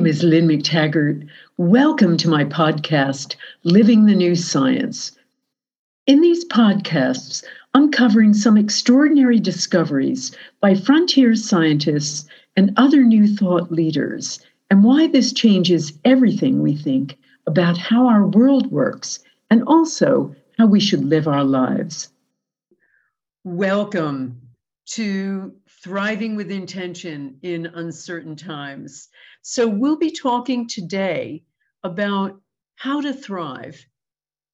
Name is Lynne McTaggart. Welcome to my podcast, Living the New Science. In these podcasts, I'm covering some extraordinary discoveries by frontier scientists and other new thought leaders, and why this changes everything we think about how our world works and also how we should live our lives. Welcome to Thriving with Intention in Uncertain Times. So, we'll be talking today about how to thrive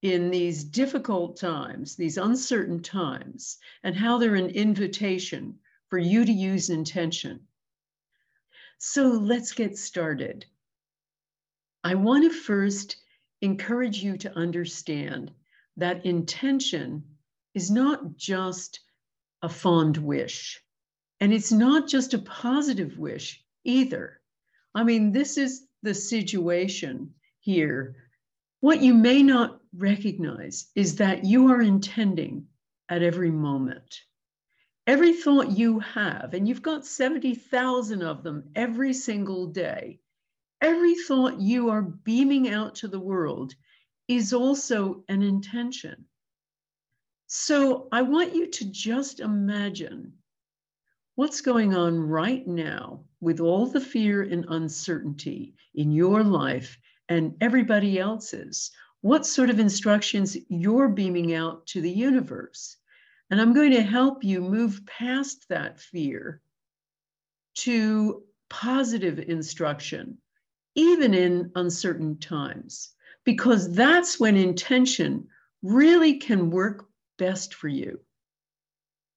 in these difficult times, these uncertain times, and how they're an invitation for you to use intention. So, let's get started. I want to first encourage you to understand that intention is not just a fond wish. And it's not just a positive wish either. I mean, this is the situation here. What you may not recognize is that you are intending at every moment. Every thought you have, and you've got 70,000 of them every single day, every thought you are beaming out to the world is also an intention. So I want you to just imagine what's going on right now with all the fear and uncertainty in your life and everybody else's. What sort of instructions you're beaming out to the universe. And I'm going to help you move past that fear to positive instruction, even in uncertain times, because that's when intention really can work best for you.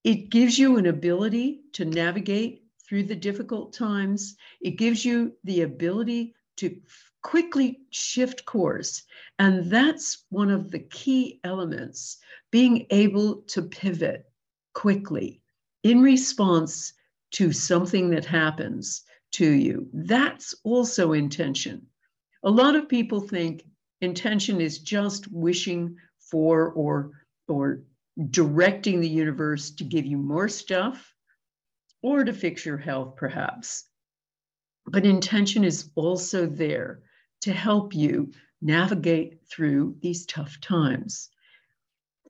It gives you an ability to navigate through the difficult times. It gives you the ability to quickly shift course. And that's one of the key elements being able to pivot quickly in response to something that happens to you. That's also intention. A lot of people think intention is just wishing for or or directing the universe to give you more stuff or to fix your health, perhaps. But intention is also there to help you navigate through these tough times.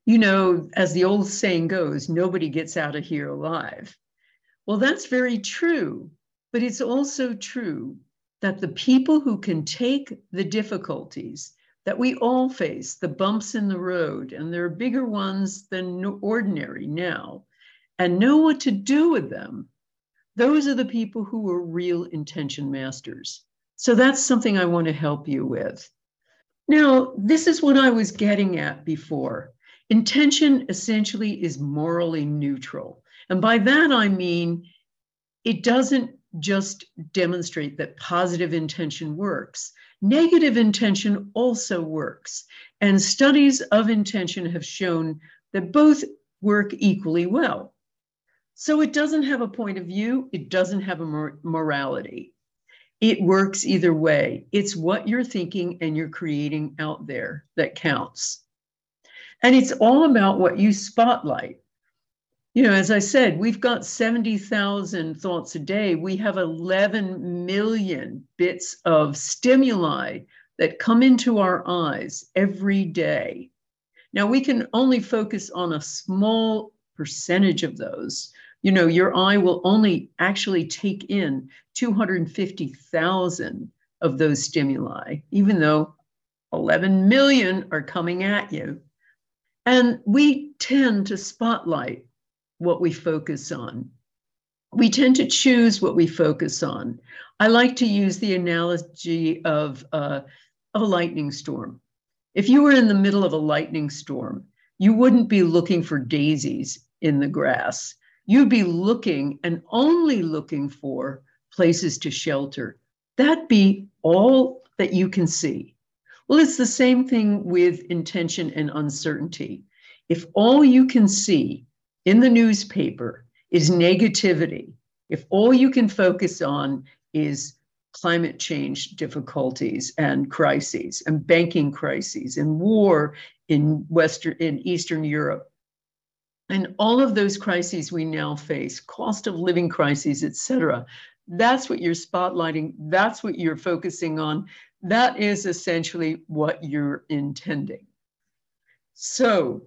You know, as the old saying goes, nobody gets out of here alive. Well, that's very true, but it's also true that the people who can take the difficulties that we all face the bumps in the road, and there are bigger ones than ordinary now, and know what to do with them, those are the people who are real intention masters. So that's something I want to help you with. Now, this is what I was getting at before. Intention essentially is morally neutral. And by that, I mean it doesn't just demonstrate that positive intention works, Negative intention also works, and studies of intention have shown that both work equally well. So it doesn't have a point of view, it doesn't have a mor- morality. It works either way. It's what you're thinking and you're creating out there that counts. And it's all about what you spotlight you know, as I said, we've got 70,000 thoughts a day. We have 11 million bits of stimuli that come into our eyes every day. Now, we can only focus on a small percentage of those. You know, your eye will only actually take in 250,000 of those stimuli, even though 11 million are coming at you. And we tend to spotlight what we focus on. We tend to choose what we focus on. I like to use the analogy of, uh, of a lightning storm. If you were in the middle of a lightning storm, you wouldn't be looking for daisies in the grass. You'd be looking and only looking for places to shelter. That'd be all that you can see. Well, it's the same thing with intention and uncertainty. If all you can see in the newspaper is negativity, if all you can focus on is climate change difficulties and crises and banking crises and war in western in eastern europe and all of those crises we now face cost of living crises etc That's what you're spotlighting. That's what you're focusing on. That is essentially what you're intending. So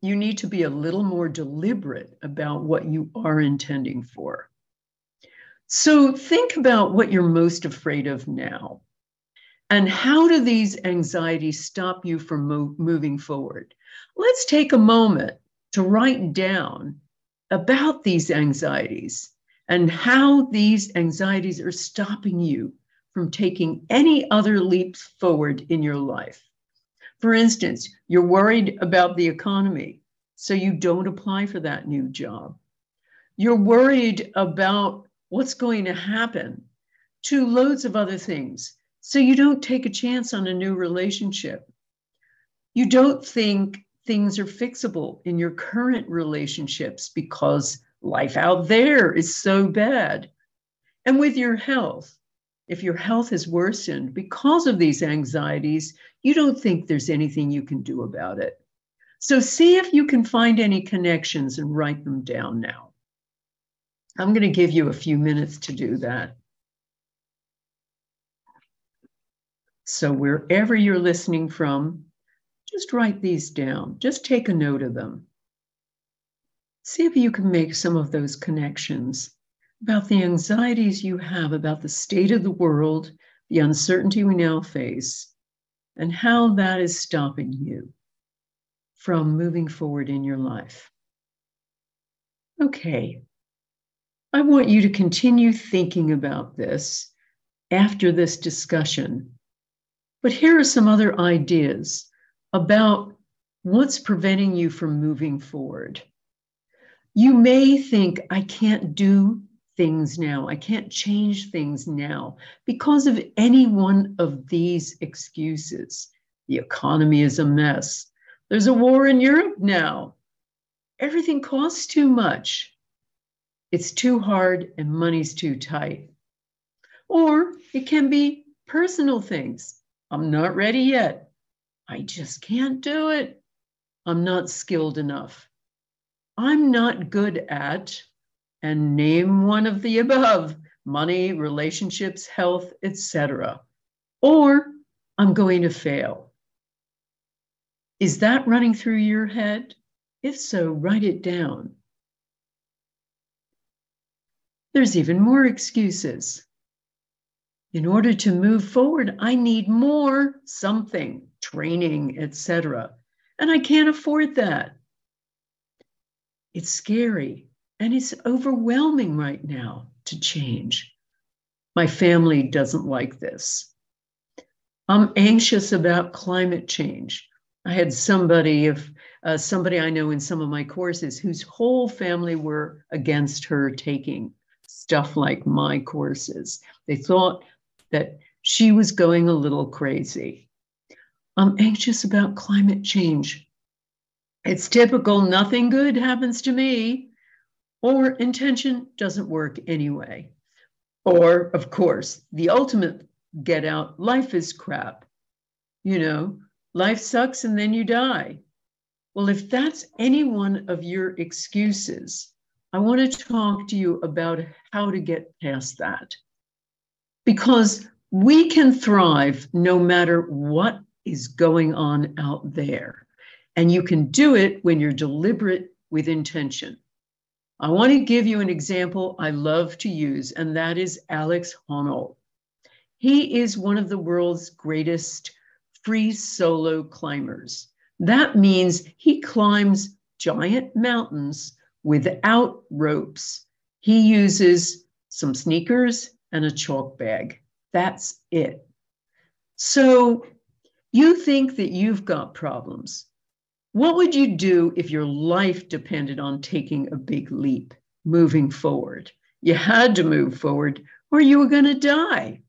you need to be a little more deliberate about what you are intending for. So think about what you're most afraid of now. And how do these anxieties stop you from mo- moving forward? Let's take a moment to write down about these anxieties and how these anxieties are stopping you from taking any other leaps forward in your life. For instance, you're worried about the economy, so you don't apply for that new job. You're worried about what's going to happen to loads of other things, so you don't take a chance on a new relationship. You don't think things are fixable in your current relationships because life out there is so bad. And with your health, if your health has worsened because of these anxieties, you don't think there's anything you can do about it. So see if you can find any connections and write them down now. I'm going to give you a few minutes to do that. So wherever you're listening from, just write these down. Just take a note of them. See if you can make some of those connections about the anxieties you have about the state of the world, the uncertainty we now face, and how that is stopping you from moving forward in your life. Okay, I want you to continue thinking about this after this discussion. But here are some other ideas about what's preventing you from moving forward. You may think, I can't do things now. I can't change things now because of any one of these excuses. The economy is a mess. There's a war in Europe now. Everything costs too much. It's too hard and money's too tight. Or it can be personal things. I'm not ready yet. I just can't do it. I'm not skilled enough. I'm not good at and name one of the above money, relationships, health, etc. Or I'm going to fail. Is that running through your head? If so, write it down. There's even more excuses. In order to move forward, I need more something, training, etc. And I can't afford that. It's scary and it's overwhelming right now to change. My family doesn't like this. I'm anxious about climate change. I had somebody of uh, somebody I know in some of my courses whose whole family were against her taking stuff like my courses. They thought that she was going a little crazy. I'm anxious about climate change. It's typical, nothing good happens to me or intention doesn't work anyway. Or, of course, the ultimate get out life is crap. You know, life sucks and then you die. Well, if that's any one of your excuses, I want to talk to you about how to get past that. Because we can thrive no matter what is going on out there. And you can do it when you're deliberate with intention. I want to give you an example I love to use, and that is Alex Honnold. He is one of the world's greatest free solo climbers. That means he climbs giant mountains without ropes. He uses some sneakers and a chalk bag. That's it. So you think that you've got problems. What would you do if your life depended on taking a big leap, moving forward? You had to move forward or you were going to die.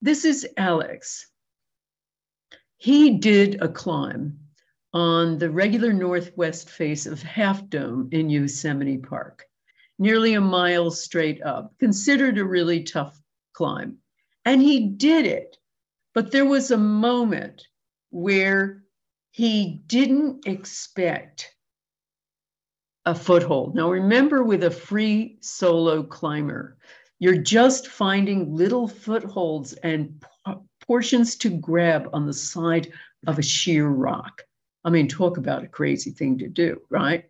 This is Alex. He did a climb on the regular northwest face of Half Dome in Yosemite Park, nearly a mile straight up, considered a really tough climb. And he did it. But there was a moment where he didn't expect a foothold. Now, remember, with a free solo climber, you're just finding little footholds and portions to grab on the side of a sheer rock. I mean, talk about a crazy thing to do, right?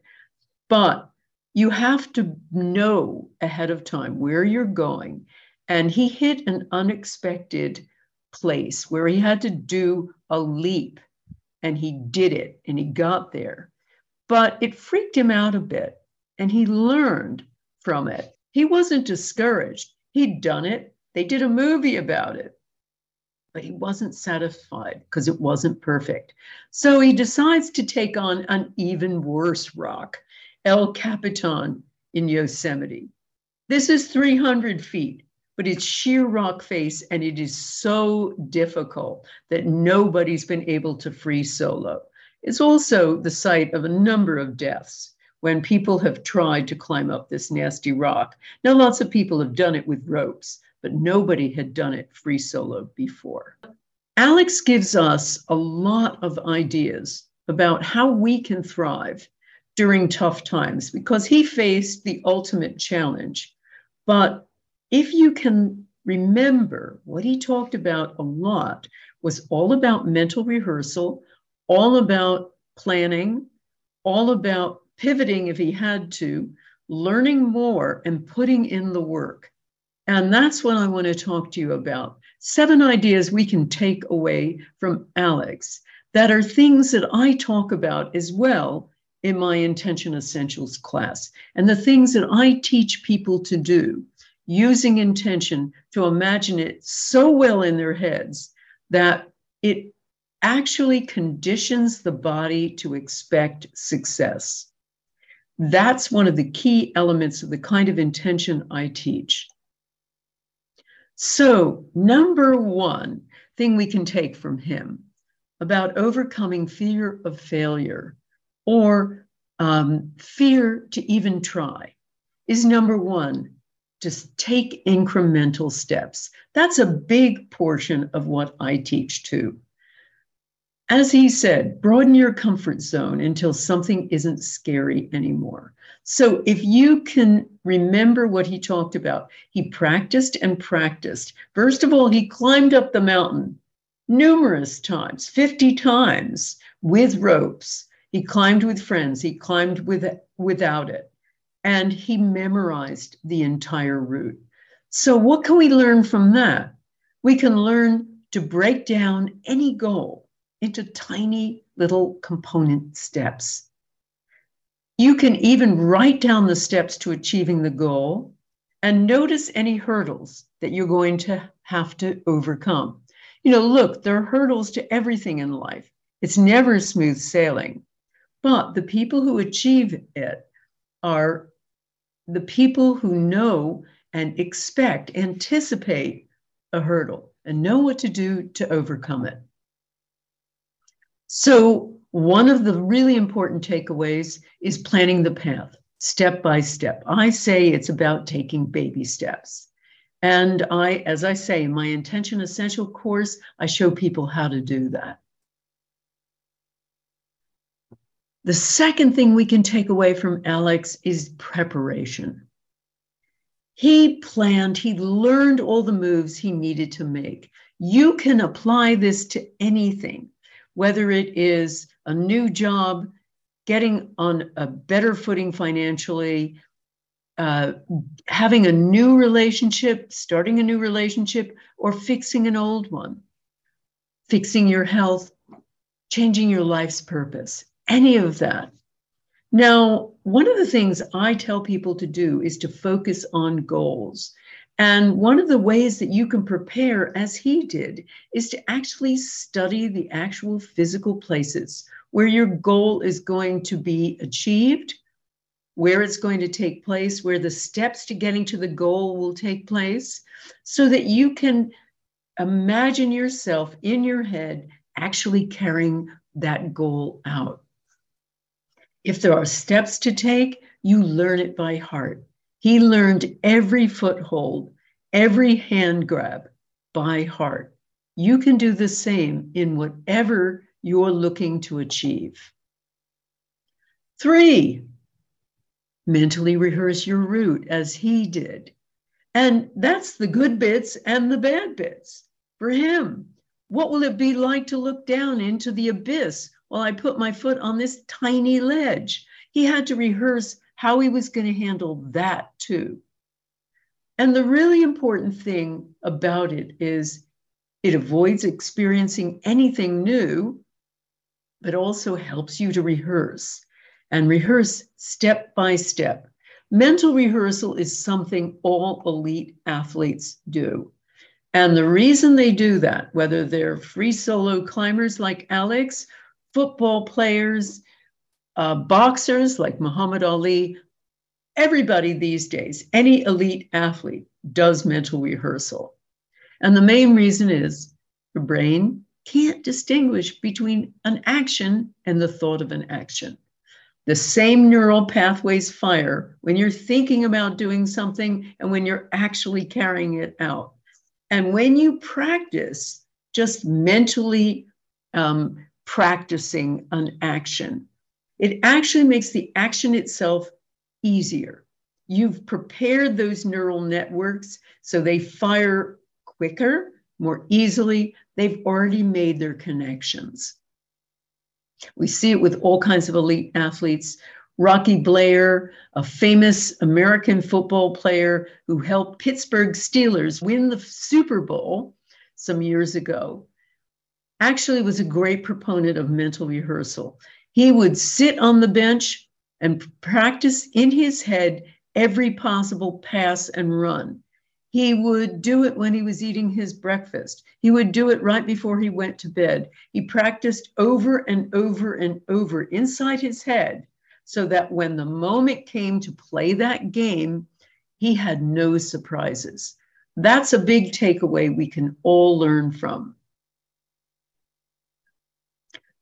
But you have to know ahead of time where you're going. And he hit an unexpected place where he had to do a leap and he did it and he got there. But it freaked him out a bit and he learned from it. He wasn't discouraged. He'd done it. They did a movie about it. But he wasn't satisfied because it wasn't perfect. So he decides to take on an even worse rock El Capitan in Yosemite. This is 300 feet, but it's sheer rock face and it is so difficult that nobody's been able to free solo. It's also the site of a number of deaths when people have tried to climb up this nasty rock. Now, lots of people have done it with ropes, but nobody had done it free solo before. Alex gives us a lot of ideas about how we can thrive during tough times because he faced the ultimate challenge. But if you can remember what he talked about a lot was all about mental rehearsal, all about planning, all about pivoting if he had to, learning more and putting in the work. And that's what I want to talk to you about. Seven ideas we can take away from Alex that are things that I talk about as well in my Intention Essentials class. And the things that I teach people to do using intention to imagine it so well in their heads that it actually conditions the body to expect success. That's one of the key elements of the kind of intention I teach. So, number one thing we can take from him about overcoming fear of failure or um, fear to even try is number one, just take incremental steps. That's a big portion of what I teach too. As he said, broaden your comfort zone until something isn't scary anymore. So if you can remember what he talked about, he practiced and practiced. First of all, he climbed up the mountain numerous times, 50 times with ropes. He climbed with friends, he climbed with, without it, and he memorized the entire route. So, what can we learn from that? We can learn to break down any goal into tiny little component steps. You can even write down the steps to achieving the goal and notice any hurdles that you're going to have to overcome. You know, look, there are hurdles to everything in life. It's never smooth sailing. But the people who achieve it are the people who know and expect, anticipate a hurdle and know what to do to overcome it. So, one of the really important takeaways is planning the path step by step. I say it's about taking baby steps. And I, as I say, in my Intention Essential course, I show people how to do that. The second thing we can take away from Alex is preparation. He planned, he learned all the moves he needed to make. You can apply this to anything, whether it is a new job, getting on a better footing financially, uh, having a new relationship, starting a new relationship, or fixing an old one, fixing your health, changing your life's purpose any of that. Now, one of the things I tell people to do is to focus on goals. And one of the ways that you can prepare, as he did, is to actually study the actual physical places where your goal is going to be achieved, where it's going to take place, where the steps to getting to the goal will take place, so that you can imagine yourself in your head actually carrying that goal out. If there are steps to take, you learn it by heart. He learned every foothold, every hand grab by heart. You can do the same in whatever you're looking to achieve. Three, mentally rehearse your route as he did. And that's the good bits and the bad bits for him. What will it be like to look down into the abyss while I put my foot on this tiny ledge? He had to rehearse how he was going to handle that too. And the really important thing about it is it avoids experiencing anything new, but also helps you to rehearse and rehearse step by step. Mental rehearsal is something all elite athletes do. And the reason they do that, whether they're free solo climbers like Alex, football players, uh, boxers like Muhammad Ali, everybody these days, any elite athlete does mental rehearsal. And the main reason is the brain can't distinguish between an action and the thought of an action. The same neural pathways fire when you're thinking about doing something and when you're actually carrying it out. And when you practice just mentally um, practicing an action, it actually makes the action itself easier. You've prepared those neural networks so they fire quicker, more easily. They've already made their connections. We see it with all kinds of elite athletes. Rocky Bleier, a famous American football player who helped Pittsburgh Steelers win the Super Bowl some years ago, actually was a great proponent of mental rehearsal. He would sit on the bench and practice in his head every possible pass and run. He would do it when he was eating his breakfast. He would do it right before he went to bed. He practiced over and over and over inside his head so that when the moment came to play that game, he had no surprises. That's a big takeaway we can all learn from.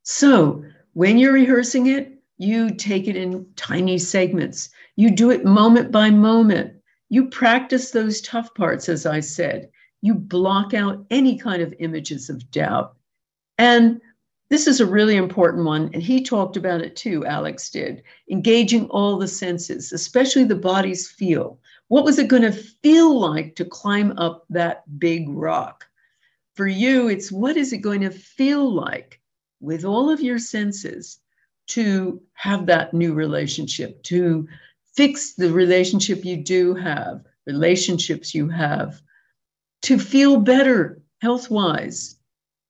So, when you're rehearsing it, you take it in tiny segments. You do it moment by moment. You practice those tough parts, as I said. You block out any kind of images of doubt. And this is a really important one. And he talked about it too, Alex did. Engaging all the senses, especially the body's feel. What was it going to feel like to climb up that big rock? For you, it's what is it going to feel like with all of your senses to have that new relationship, to fix the relationship you do have, relationships you have, to feel better health wise,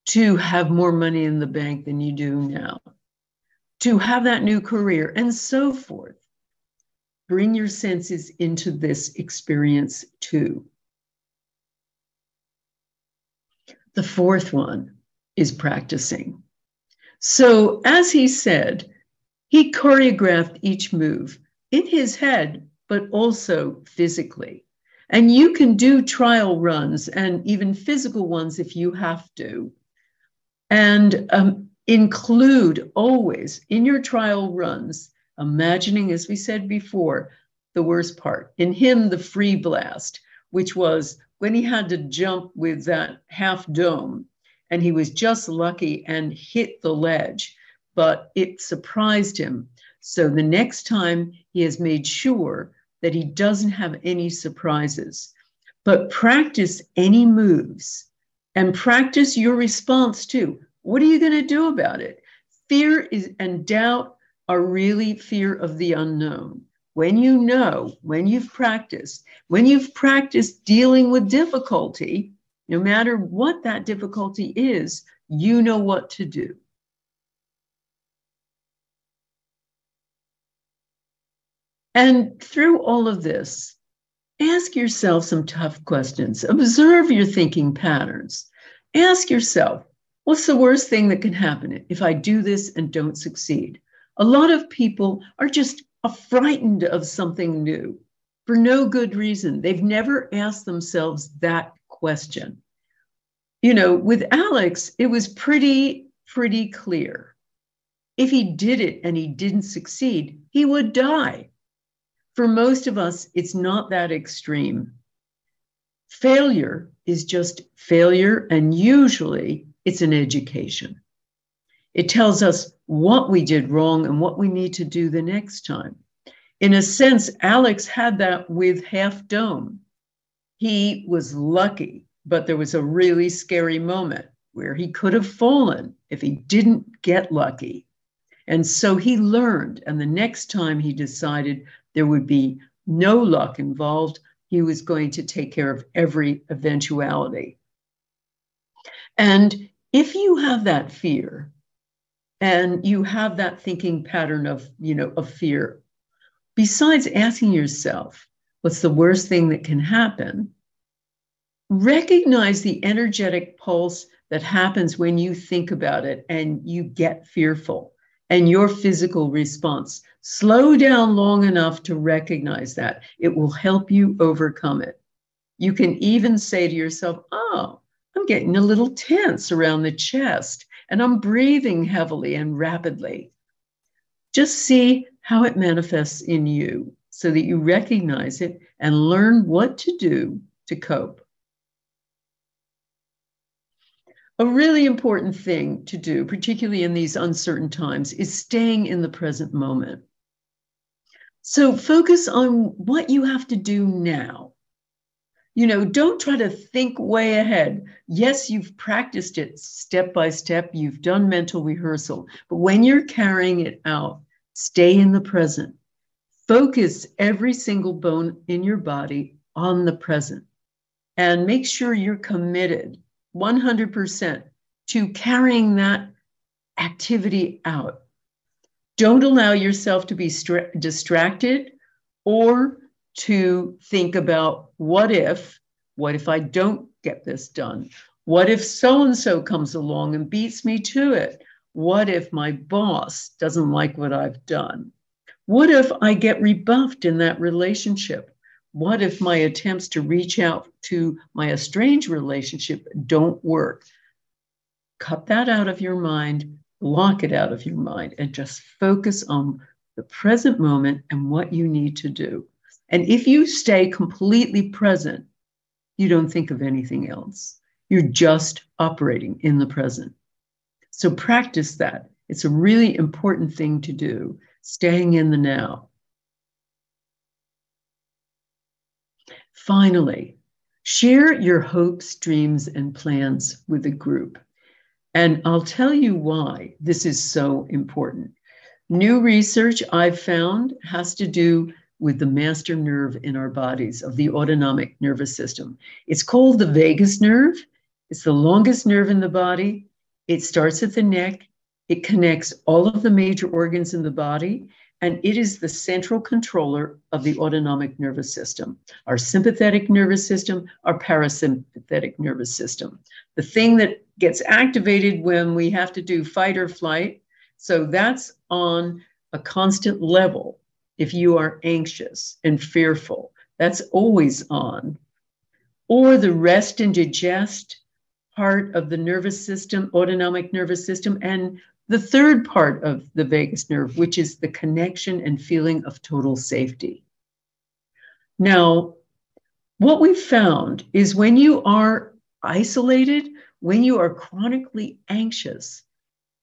to have more money in the bank than you do now, to have that new career, and so forth. Bring your senses into this experience too. The fourth one is practicing. So, as he said, he choreographed each move in his head, but also physically. And you can do trial runs and even physical ones if you have to. And um, include always in your trial runs, imagining, as we said before, the worst part. In him, the free blast, which was when he had to jump with that half dome and he was just lucky and hit the ledge but it surprised him. So the next time he has made sure that he doesn't have any surprises. But practice any moves and practice your response too. What are you going to do about it? Fear is and doubt are really fear of the unknown. When you know, when you've practiced, when you've practiced dealing with difficulty, no matter what that difficulty is, you know what to do. And through all of this, ask yourself some tough questions. Observe your thinking patterns. Ask yourself, what's the worst thing that can happen if I do this and don't succeed? A lot of people are just frightened of something new for no good reason. They've never asked themselves that question. You know, with Alex, it was pretty, pretty clear. If he did it and he didn't succeed, he would die. For most of us, it's not that extreme. Failure is just failure, and usually it's an education. It tells us what we did wrong and what we need to do the next time. In a sense, Alex had that with Half Dome. He was lucky, but there was a really scary moment where he could have fallen if he didn't get lucky. And so he learned. And the next time he decided there would be no luck involved, he was going to take care of every eventuality. And if you have that fear and you have that thinking pattern of, you know, of fear, besides asking yourself, what's the worst thing that can happen? Recognize the energetic pulse that happens when you think about it and you get fearful and your physical response. Slow down long enough to recognize that. It will help you overcome it. You can even say to yourself, Oh, I'm getting a little tense around the chest and I'm breathing heavily and rapidly. Just see how it manifests in you so that you recognize it and learn what to do to cope. A really important thing to do, particularly in these uncertain times, is staying in the present moment. So focus on what you have to do now. You know, don't try to think way ahead. Yes, you've practiced it step by step, you've done mental rehearsal, but when you're carrying it out, stay in the present. Focus every single bone in your body on the present and make sure you're committed 100% to carrying that activity out. Don't allow yourself to be stra- distracted or to think about what if, what if I don't get this done? What if so and so comes along and beats me to it? What if my boss doesn't like what I've done? What if I get rebuffed in that relationship? What if my attempts to reach out to my estranged relationship don't work? Cut that out of your mind, block it out of your mind, and just focus on the present moment and what you need to do. And if you stay completely present, you don't think of anything else. You're just operating in the present. So practice that. It's a really important thing to do, staying in the now. Finally, share your hopes, dreams, and plans with a group. And I'll tell you why this is so important. New research I've found has to do with the master nerve in our bodies of the autonomic nervous system. It's called the vagus nerve. It's the longest nerve in the body. It starts at the neck. It connects all of the major organs in the body and it is the central controller of the autonomic nervous system, our sympathetic nervous system, our parasympathetic nervous system. The thing that gets activated when we have to do fight or flight. So that's on a constant level if you are anxious and fearful. That's always on. Or the rest and digest part of the nervous system, autonomic nervous system, and the third part of the vagus nerve, which is the connection and feeling of total safety. Now, what we found is when you are isolated, when you are chronically anxious,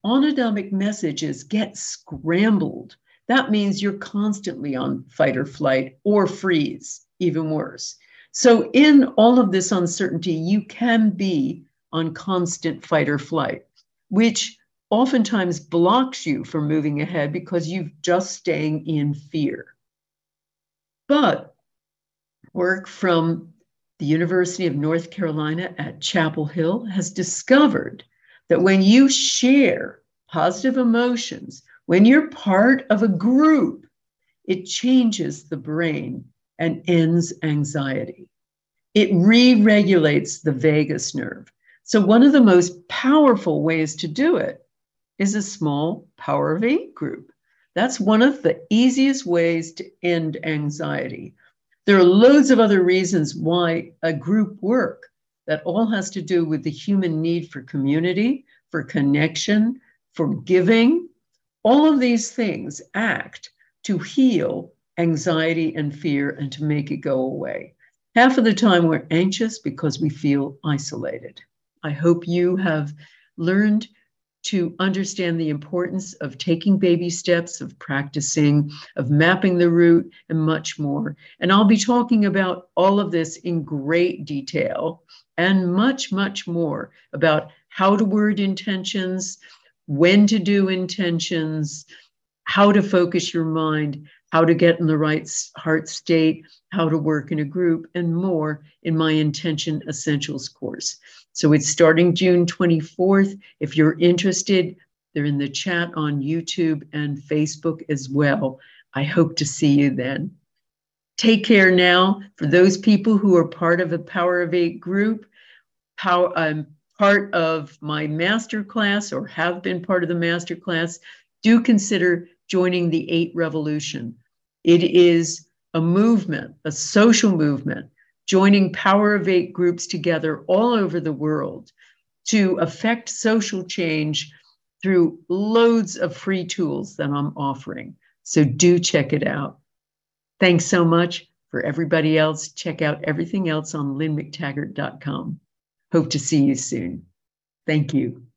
autonomic messages get scrambled. That means you're constantly on fight or flight or freeze, even worse. So, in all of this uncertainty, you can be on constant fight or flight, which oftentimes blocks you from moving ahead because you've just staying in fear. But work from the University of North Carolina at Chapel Hill has discovered that when you share positive emotions, when you're part of a group, it changes the brain and ends anxiety. It re regulates the vagus nerve. So, one of the most powerful ways to do it is a small power of eight group. That's one of the easiest ways to end anxiety. There are loads of other reasons why a group work that all has to do with the human need for community, for connection, for giving. All of these things act to heal anxiety and fear and to make it go away. Half of the time, we're anxious because we feel isolated. I hope you have learned to understand the importance of taking baby steps, of practicing, of mapping the route, and much more. And I'll be talking about all of this in great detail and much, much more about how to word intentions, when to do intentions, how to focus your mind, how to get in the right heart state, how to work in a group, and more in my Intention Essentials course. So it's starting June 24th. If you're interested, they're in the chat on YouTube and Facebook as well. I hope to see you then. Take care now. For those people who are part of a Power of Eight group, power, I'm um, part of my master class or have been part of the master class, do consider joining the Eight Revolution. It is a movement, a social movement joining Power of Eight groups together all over the world to affect social change through loads of free tools that I'm offering. So do check it out. Thanks so much. For everybody else, check out everything else on lynnemctaggart.com. Hope to see you soon. Thank you.